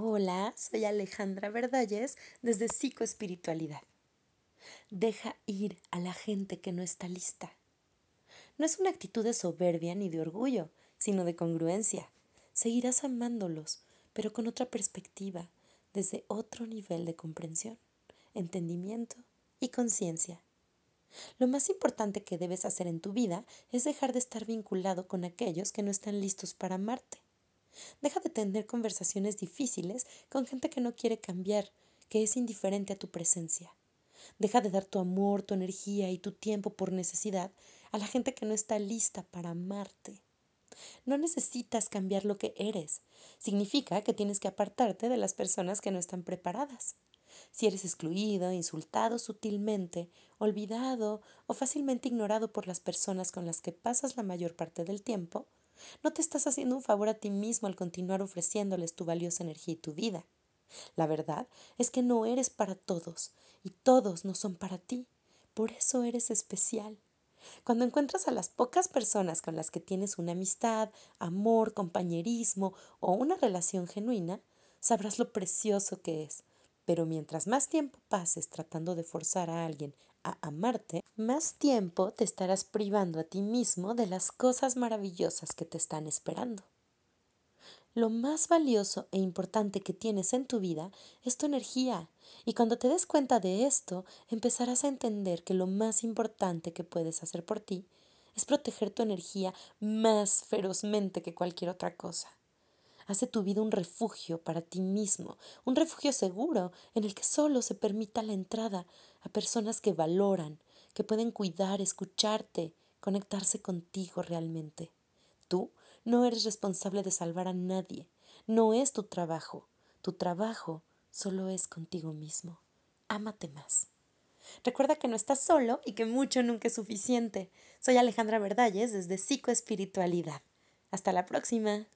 Hola, soy Alejandra Verdalles desde Psicoespiritualidad. Deja ir a la gente que no está lista. No es una actitud de soberbia ni de orgullo, sino de congruencia. Seguirás amándolos, pero con otra perspectiva, desde otro nivel de comprensión, entendimiento y conciencia. Lo más importante que debes hacer en tu vida es dejar de estar vinculado con aquellos que no están listos para amarte. Deja de tener conversaciones difíciles con gente que no quiere cambiar, que es indiferente a tu presencia. Deja de dar tu amor, tu energía y tu tiempo por necesidad a la gente que no está lista para amarte. No necesitas cambiar lo que eres. Significa que tienes que apartarte de las personas que no están preparadas. Si eres excluido, insultado sutilmente, olvidado o fácilmente ignorado por las personas con las que pasas la mayor parte del tiempo, no te estás haciendo un favor a ti mismo al continuar ofreciéndoles tu valiosa energía y tu vida. La verdad es que no eres para todos y todos no son para ti. Por eso eres especial. Cuando encuentras a las pocas personas con las que tienes una amistad, amor, compañerismo o una relación genuina, sabrás lo precioso que es. Pero mientras más tiempo pases tratando de forzar a alguien a amarte, más tiempo te estarás privando a ti mismo de las cosas maravillosas que te están esperando. Lo más valioso e importante que tienes en tu vida es tu energía, y cuando te des cuenta de esto, empezarás a entender que lo más importante que puedes hacer por ti es proteger tu energía más ferozmente que cualquier otra cosa. Hace tu vida un refugio para ti mismo, un refugio seguro en el que solo se permita la entrada a personas que valoran, que pueden cuidar, escucharte, conectarse contigo realmente. Tú no eres responsable de salvar a nadie, no es tu trabajo. Tu trabajo solo es contigo mismo. Ámate más. Recuerda que no estás solo y que mucho nunca es suficiente. Soy Alejandra Verdalles desde Psicoespiritualidad. Hasta la próxima.